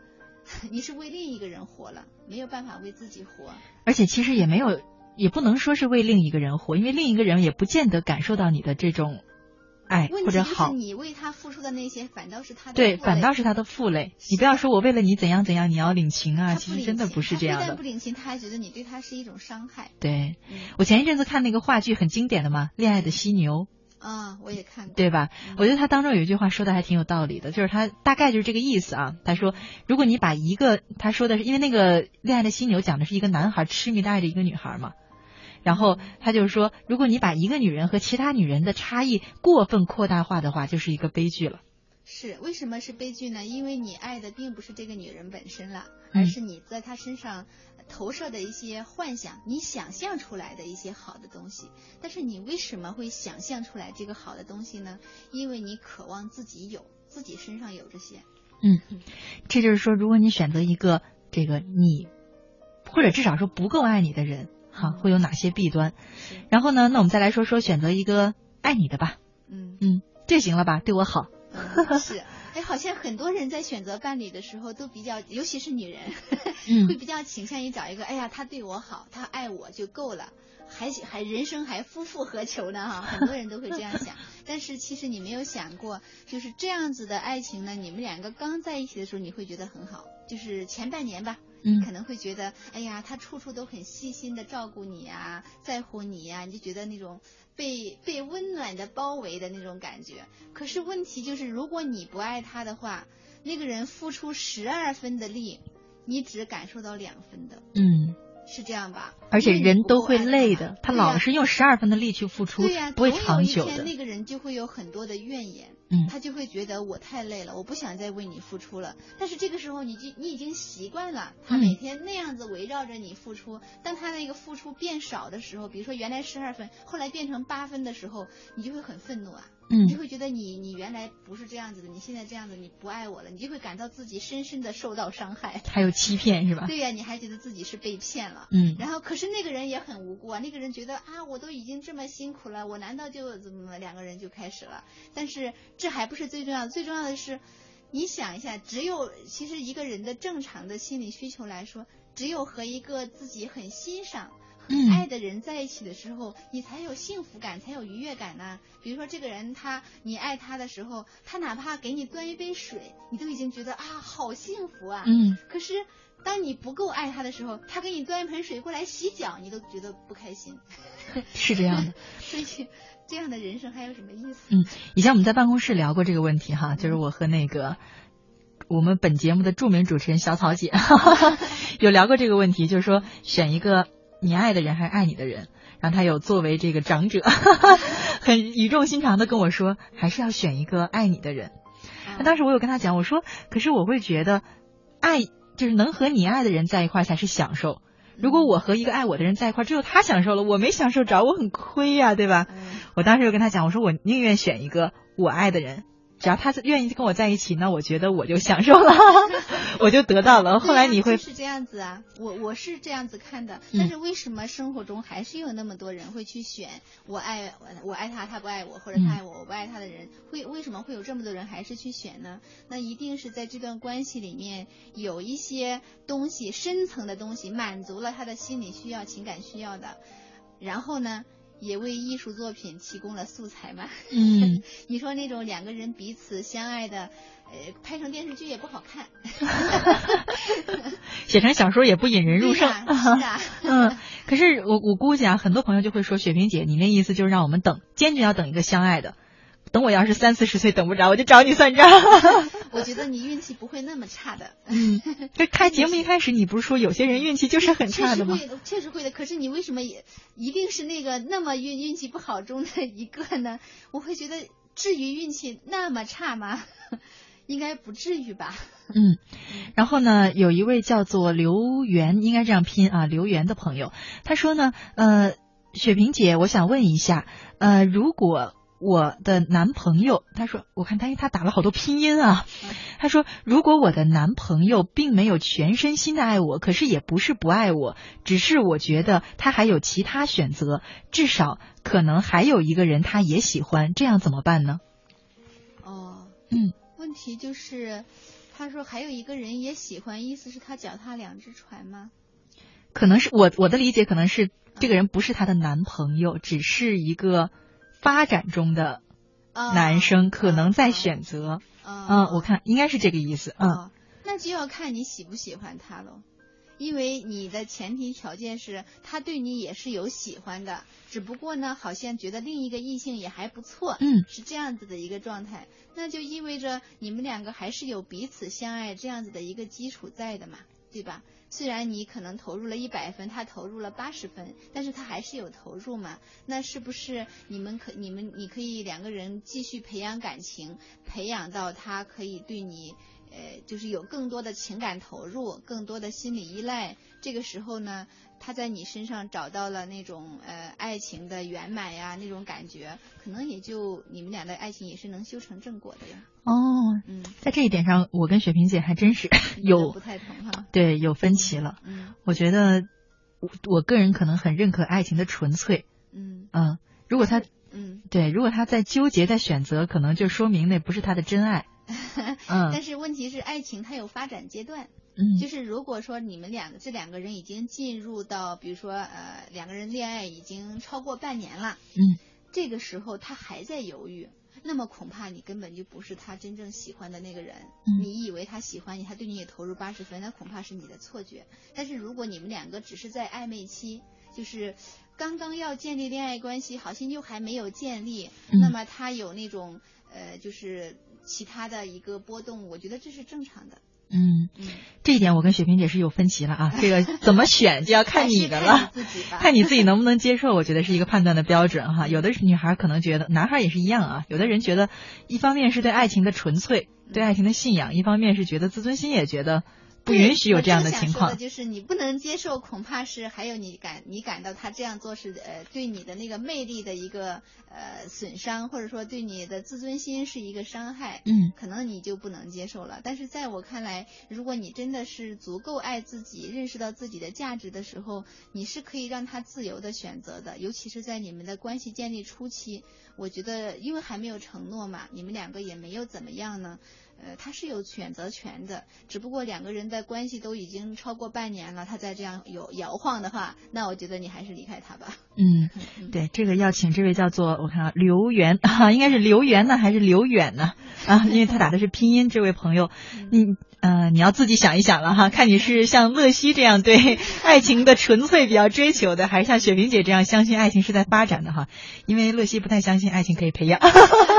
你是为另一个人活了，没有办法为自己活。而且其实也没有，也不能说是为另一个人活，因为另一个人也不见得感受到你的这种爱或者好。你为他付出的那些，反倒是他的对，反倒是他的负累。你不要说我为了你怎样怎样，你要领情啊，其实真的不是这样的他不但不。领情，他还觉得你对他是一种伤害。对嗯我前一阵子看那个话剧很经典的嘛，《恋爱的犀牛》，啊，我也看过。对吧？嗯我觉得他当中有一句话说的还挺有道理的，就是他大概就是这个意思啊。他说，如果你把一个他说的是，因为那个《恋爱的犀牛》讲的是一个男孩痴迷的爱着一个女孩嘛，然后他就是说，如果你把一个女人和其他女人的差异过分扩大化的话，就是一个悲剧了。是为什么是悲剧呢？因为你爱的并不是这个女人本身了，嗯而是你在她身上投射的一些幻想，你想象出来的一些好的东西。但是你为什么会想象出来这个好的东西呢？因为你渴望自己有，自己身上有这些。嗯，这就是说，如果你选择一个这个你，或者至少说不够爱你的人，哈，会有哪些弊端？然后呢，那我们再来说说选择一个爱你的吧。嗯嗯，这行了吧？对我好。嗯，是。哎，好像很多人在选择伴侣的时候都比较，尤其是女人，嗯 会比较倾向于找一个，哎呀，他对我好，他爱我就够了，还还人生还夫复何求呢？哈，很多人都会这样想。但是其实你没有想过，就是这样子的爱情呢，你们两个刚在一起的时候，你会觉得很好，就是前半年吧，嗯。可能会觉得，哎呀，他处处都很细心的照顾你呀，在乎你呀，你就觉得那种被被温暖的包围的那种感觉。可是问题就是，如果你不爱他的话，那个人付出十二分的力，你只感受到两分的，嗯，是这样吧？而且人都会累的，他老是用十二分的力去付出对呀、，不会长久的。一天那个人就会有很多的怨言，嗯他就会觉得我太累了，我不想再为你付出了。但是这个时候你就你已经习惯了，他嗯每天那样子围绕着你付出。当他那个付出变少的时候，比如说原来十二分，后来变成八分的时候，你就会很愤怒啊。你就嗯会觉得你你原来不是这样子的，你现在这样子，你不爱我了，你就会感到自己深深的受到伤害。还有欺骗是吧？对呀、你还觉得自己是被骗了。嗯然后，可是那个人也很无辜啊，那个人觉得啊，我都已经这么辛苦了，我难道就怎么两个人就开始了？但是这还不是最重要的，最重要的是，你想一下，只有其实一个人的正常的心理需求来说，只有和一个自己很欣赏。嗯爱的人在一起的时候，你才有幸福感，才有愉悦感呐、比如说这个人他，你爱他的时候，他哪怕给你端一杯水，你都已经觉得啊，好幸福啊。嗯可是当你不够爱他的时候，他给你端一盆水过来洗脚，你都觉得不开心。是这样的。所以这样的人生还有什么意思？嗯，以前我们在办公室聊过这个问题哈，就是我和那个我们本节目的著名主持人小草姐 有聊过这个问题，就是说选一个你爱的人还是爱你的人。然后他有作为这个长者，很语重心长的跟我说，还是要选一个爱你的人。那当时我有跟他讲，我说，可是我会觉得，爱就是能和你爱的人在一块儿才是享受。如果我和一个爱我的人在一块儿，只有他享受了，我没享受着，我很亏呀、对吧？嗯我当时就跟他讲，我说我宁愿选一个我爱的人，只要他愿意跟我在一起，那我觉得我就享受了，我就得到了。后来你会是这样子啊，我我是这样子看的，嗯但是为什么生活中还是有那么多人会去选我爱我爱他，他不爱我，或者嗯他爱我，我不爱他的人，会为什么会有这么多人还是去选呢？那一定是在这段关系里面有一些东西深层的东西满足了他的心理需要、情感需要的，然后呢？也为艺术作品提供了素材嘛。嗯，你说那种两个人彼此相爱的，呃，拍成电视剧也不好看。写成小说也不引人入胜。是啊，嗯，可是我我估计啊，很多朋友就会说，雪萍姐，你那意思就是让我们等，坚决要等一个相爱的。等我要是三四十岁等不着，我就找你算账。我觉得你运气不会那么差的。嗯，这 开节目一开始，你不是说有些人运气就是很差的吗确？实会，确实会的。可是你为什么也一定是那个那么运运气不好中的一个呢？我会觉得，至于运气那么差吗？应该不至于吧？嗯，然后呢，有一位叫做刘源，应该这样拼啊，刘源的朋友，他说呢，呃，雪萍姐，我想问一下，呃，如果我的男朋友，他说，我看他，因为他打了好多拼音啊，他说，如果我的男朋友并没有全身心的爱我，可是也不是不爱我，只是我觉得他还有其他选择，至少可能还有一个人他也喜欢，这样怎么办呢？哦，嗯，问题就是，他说还有一个人也喜欢，意思是他脚踏两只船吗？可能是我我的理解，可能是这个人不是她的男朋友，只是一个发展中的啊男生，可能在选择。啊嗯，我看应该是这个意思。嗯哦，那就要看你喜不喜欢他喽。因为你的前提条件是他对你也是有喜欢的，只不过呢，好像觉得另一个异性也还不错，嗯是这样子的一个状态，那就意味着你们两个还是有彼此相爱这样子的一个基础在的嘛，对吧？虽然你可能投入了一百分，他投入了八十分，但是他还是有投入嘛？那是不是你们可你们你可以两个人继续培养感情，培养到他可以对你？呃，就是有更多的情感投入，更多的心理依赖。这个时候呢，他在你身上找到了那种呃爱情的圆满呀，那种感觉，可能也就你们俩的爱情也是能修成正果的呀。哦，嗯，在这一点上，我跟雪萍姐还真是有不太同哈。对，有分歧了。嗯，我觉得我我个人可能很认可爱情的纯粹。嗯嗯，如果他嗯对，如果他在纠结在选择，可能就说明那不是他的真爱。嗯，但是问题是，爱情它有发展阶段。嗯，就是如果说你们两个这两个人已经进入到，比如说呃两个人恋爱已经超过半年了，嗯，这个时候他还在犹豫，那么恐怕你根本就不是他真正喜欢的那个人。嗯，你以为他喜欢你，他对你也投入八十分，那恐怕是你的错觉。但是如果你们两个只是在暧昧期，就是刚刚要建立恋爱关系，好像又还没有建立，那么他有那种呃就是。其他的一个波动，我觉得这是正常的。嗯，这一点我跟雪萍姐是有分歧了啊。这个怎么选就要看你的了，看你自己能不能接受。我觉得是一个判断的标准哈。有的女孩可能觉得，男孩也是一样啊。有的人觉得，一方面是对爱情的纯粹，对爱情的信仰；一方面是觉得自尊心也觉得。不允许有这样的情况。就是你不能接受，恐怕是还有你感你感到他这样做是呃对你的那个魅力的一个呃损伤，或者说对你的自尊心是一个伤害。嗯，可能你就不能接受了。但是在我看来，如果你真的是足够爱自己，认识到自己的价值的时候，你是可以让他自由的选择的。尤其是在你们的关系建立初期，我觉得因为还没有承诺嘛，你们两个也没有怎么样呢。呃，他是有选择权的，只不过两个人的关系都已经超过半年了，他再这样有摇晃的话，那我觉得你还是离开他吧。嗯，对，这个要请这位叫做我看啊刘源 啊，应该是刘源呢还是刘远呢啊？因为他打的是拼音，这位朋友，你呃你要自己想一想了哈，看你是像乐西这样对 爱情的纯粹比较追求的，还是像雪萍姐这样相信爱情是在发展的哈？因为乐西不太相信爱情可以培养。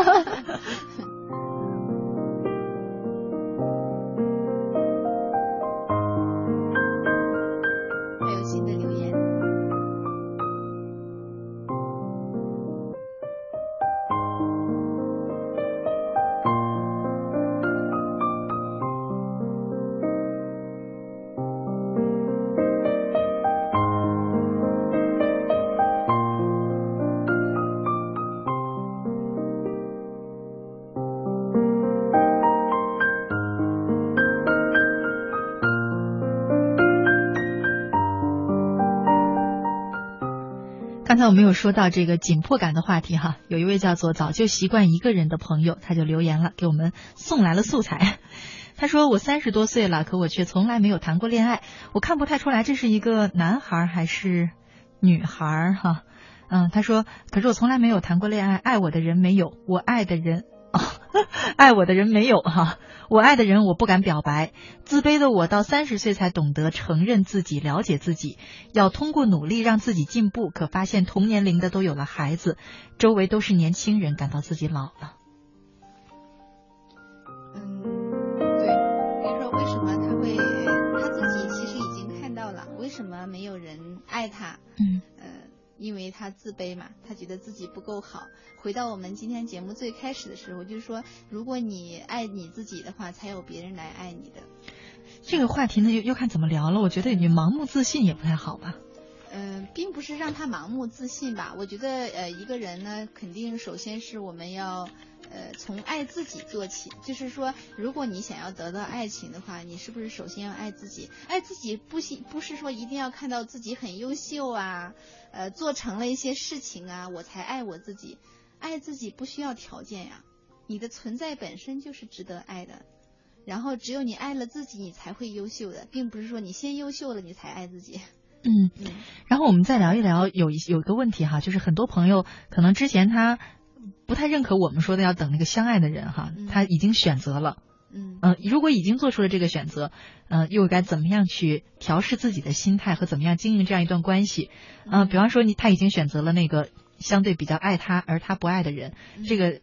才我们有说到这个紧迫感的话题哈，有一位叫做早就习惯一个人的朋友，他就留言了，给我们送来了素材。他说：“我三十多岁了，可我却从来没有谈过恋爱，我看不太出来这是一个男孩还是女孩哈。”嗯，他说：“可是我从来没有谈过恋爱，爱我的人没有，我爱的人。”哦，爱我的人没有哈，我爱的人我不敢表白，自卑的我到三十岁才懂得承认自己，了解自己，要通过努力让自己进步。可发现同年龄的都有了孩子，周围都是年轻人，感到自己老了。嗯，对，比如说为什么他会他自己其实已经看到了，为什么没有人爱他？嗯，呃。因为他自卑嘛，他觉得自己不够好。回到我们今天节目最开始的时候，就是说，如果你爱你自己的话，才有别人来爱你的。这个话题呢，又又看怎么聊了。我觉得你盲目自信也不太好吧。嗯，并不是让他盲目自信吧。我觉得，呃，一个人呢，肯定首先是我们要。呃，从爱自己做起，就是说，如果你想要得到爱情的话，你是不是首先要爱自己？爱自己不行，不是说一定要看到自己很优秀啊，呃，做成了一些事情啊，我才爱我自己。爱自己不需要条件呀，你的存在本身就是值得爱的。然后，只有你爱了自己，你才会优秀的，并不是说你先优秀了，你才爱自己。嗯嗯。然后我们再聊一聊，有一有一个问题哈，就是很多朋友可能之前他。不太认可我们说的要等那个相爱的人哈，他已经选择了，嗯。如果已经做出了这个选择，嗯，又该怎么样去调试自己的心态和怎么样经营这样一段关系？嗯，比方说你他已经选择了那个相对比较爱他而他不爱的人，这个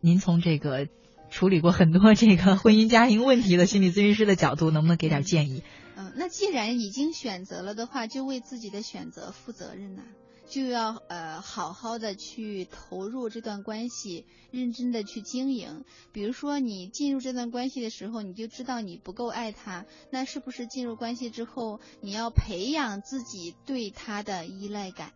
您从这个处理过很多这个婚姻家庭问题的心理咨询师的角度，能不能给点建议？嗯，那既然已经选择了的话，就为自己的选择负责任呐、就要呃好好的去投入这段关系，认真的去经营。比如说你进入这段关系的时候，你就知道你不够爱他，那是不是进入关系之后，你要培养自己对他的依赖感？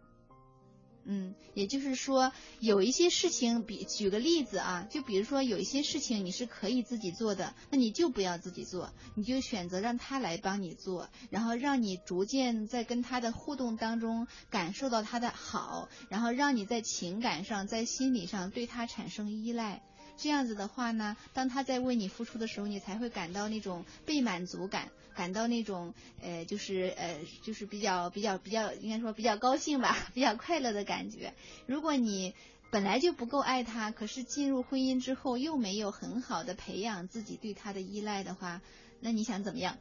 嗯，也就是说，有一些事情，比举个例子啊，就比如说有一些事情你是可以自己做的，那你就不要自己做，你就选择让他来帮你做，然后让你逐渐在跟他的互动当中感受到他的好，然后让你在情感上、在心理上对他产生依赖。这样子的话呢，当他在为你付出的时候，你才会感到那种被满足感，感到那种呃，就是呃，就是比较比较比较，应该说比较高兴吧，比较快乐的感觉。如果你本来就不够爱他，可是进入婚姻之后又没有很好的培养自己对他的依赖的话，那你想怎么样？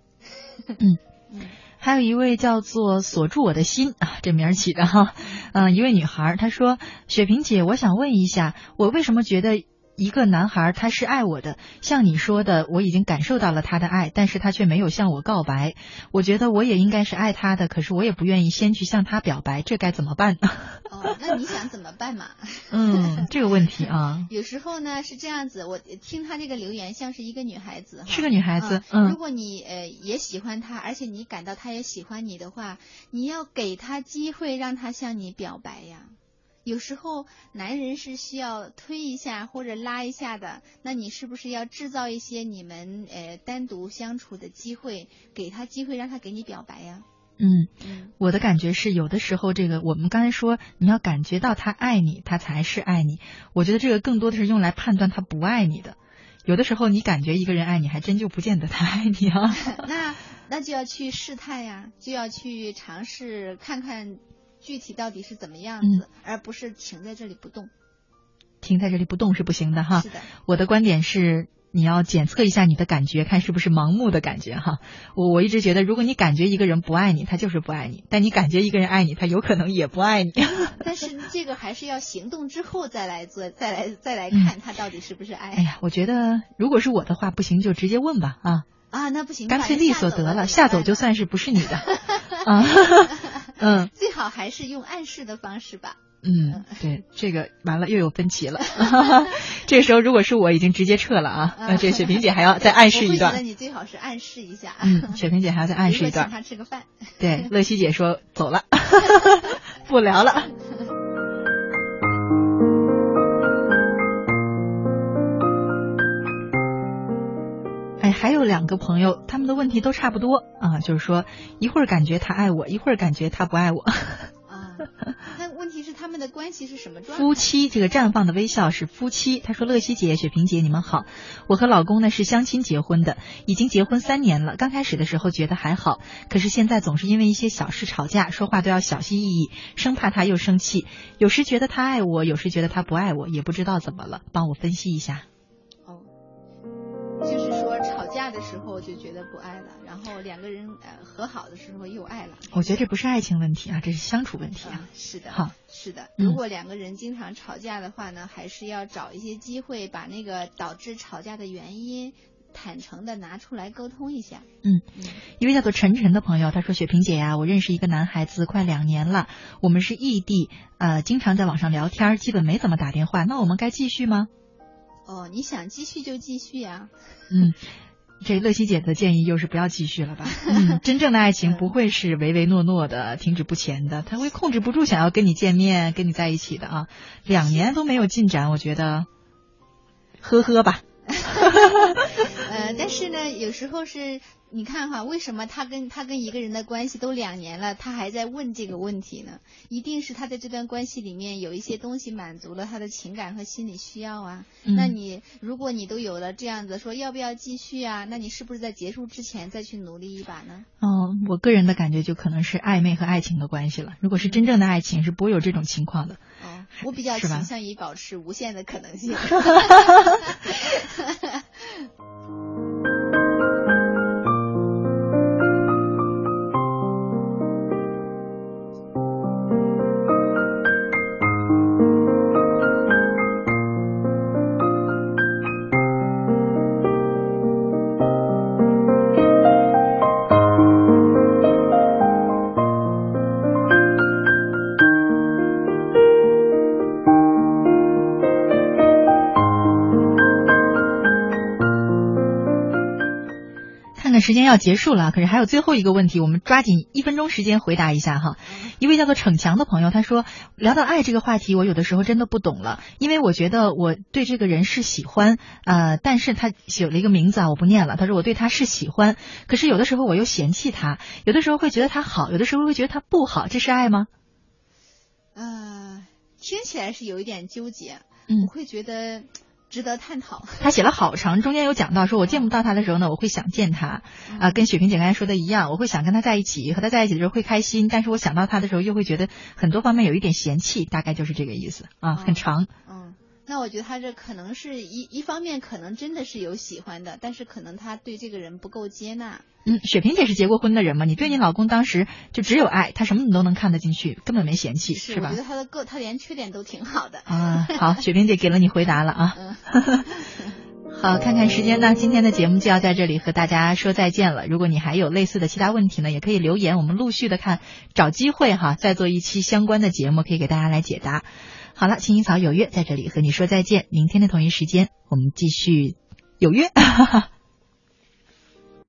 嗯 嗯还有一位叫做锁住我的心啊，这名儿起的哈，嗯、一位女孩儿她说：“雪萍姐，我想问一下，我为什么觉得？”一个男孩他是爱我的，像你说的，我已经感受到了他的爱，但是他却没有向我告白。我觉得我也应该是爱他的，可是我也不愿意先去向他表白，这该怎么办呢？哦，那你想怎么办嘛？嗯，这个问题啊，有时候呢是这样子，我听他这个留言像是一个女孩子哈，是个女孩子，嗯。嗯如果你呃也喜欢他，而且你感到他也喜欢你的话，你要给他机会让他向你表白呀。有时候男人是需要推一下或者拉一下的，那你是不是要制造一些你们呃单独相处的机会，给他机会让他给你表白呀？嗯，嗯我的感觉是，有的时候这个我们刚才说，你要感觉到他爱你，他才是爱你。我觉得这个更多的是用来判断他不爱你的。有的时候你感觉一个人爱你，还真就不见得他爱你啊。那那就要去试探呀，就要去尝试看看具体到底是怎么样子，嗯而不是停在这里不动。停在这里不动是不行的哈是。的，我的观点是，你要检测一下你的感觉，看是不是盲目的感觉哈。我我一直觉得，如果你感觉一个人不爱你，他就是不爱你；但你感觉一个人爱你，他有可能也不爱你。但是这个还是要行动之后再来做，再来再来嗯看他到底是不是爱。哎呀，我觉得如果是我的话，不行就直接问吧啊，啊，那不行，干脆利索得了，吓走就算是不是你的 啊。嗯最好还是用暗示的方式吧。嗯，对，这个完了又有分歧了。这个时候如果是我已经直接撤了啊，那这雪萍姐还要再暗示一我会觉得。你最好是暗示一下。嗯，雪萍姐还要再暗示一段请。他吃个饭。对，乐西姐说走了，不聊了。还有两个朋友，他们的问题都差不多啊，就是说一会儿感觉他爱我，一会儿感觉他不爱我。啊，那问题是他们的关系是什么状态？夫妻这个绽放的微笑是夫妻。他说：“乐西姐、雪萍姐，你们好，我和老公呢是相亲结婚的，已经结婚三年了。刚开始的时候觉得还好，可是现在总是因为一些小事吵架，说话都要小心翼翼，生怕他又生气。有时觉得他爱我，有时觉得他不爱我，也不知道怎么了，帮我分析一下。哦，就是的时候就觉得不爱了，然后两个人呃和好的时候又爱了。我觉得这不是爱情问题啊，这是相处问题啊。啊，是的，好，是的。嗯如果两个人经常吵架的话呢，还是要找一些机会把那个导致吵架的原因坦诚的拿出来沟通一下。嗯嗯一位叫做晨晨的朋友，他说：“雪萍姐呀、我认识一个男孩子快两年了，我们是异地，呃，经常在网上聊天，基本没怎么打电话。那我们该继续吗？”哦，你想继续就继续呀、嗯，这乐西姐的建议又是不要继续了吧？嗯，真正的爱情不会是唯唯诺诺的、停止不前的，他会控制不住想要跟你见面、跟你在一起的啊。两年都没有进展，我觉得，呵呵吧。呃，但是呢，有时候是你看哈，为什么他跟他跟一个人的关系都两年了，他还在问这个问题呢？一定是他在这段关系里面有一些东西满足了他的情感和心理需要啊。嗯那你如果你都有了这样子说要不要继续啊？那你是不是在结束之前再去努力一把呢？哦，我个人的感觉就可能是暧昧和爱情的关系了。如果是真正的爱情，是不会有这种情况的。哦，我比较倾向于保持无限的可能性。时间要结束了，可是还有最后一个问题，我们抓紧一分钟时间回答一下哈。一位叫做逞强的朋友，他说聊到爱这个话题，我有的时候真的不懂了，因为我觉得我对这个人是喜欢，呃，但是他写了一个名字啊，我不念了。他说我对他是喜欢，可是有的时候我又嫌弃他，有的时候会觉得他好，有的时候会觉得他不好，这是爱吗？呃，听起来是有一点纠结，嗯我会觉得值得探讨。他写了好长，中间有讲到说，我见不到他的时候呢，我会想见他，啊、跟雪萍姐刚才说的一样，我会想跟他在一起，和他在一起的时候会开心，但是我想到他的时候又会觉得很多方面有一点嫌弃，大概就是这个意思啊，很长。嗯，那我觉得他这可能是一一方面，可能真的是有喜欢的，但是可能他对这个人不够接纳。嗯，雪萍姐是结过婚的人嘛，你对你老公当时就只有爱，他什么你都能看得进去，根本没嫌弃，是吧我觉？得他的个他连缺点都挺好的。啊，好，雪萍姐给了你回答了啊。嗯，好，看看时间呢，今天的节目就要在这里和大家说再见了。如果你还有类似的其他问题呢，也可以留言，我们陆续的看，找机会哈，再做一期相关的节目，可以给大家来解答。好了，青青草有约在这里和你说再见，明天的同一时间我们继续有约。哈 哈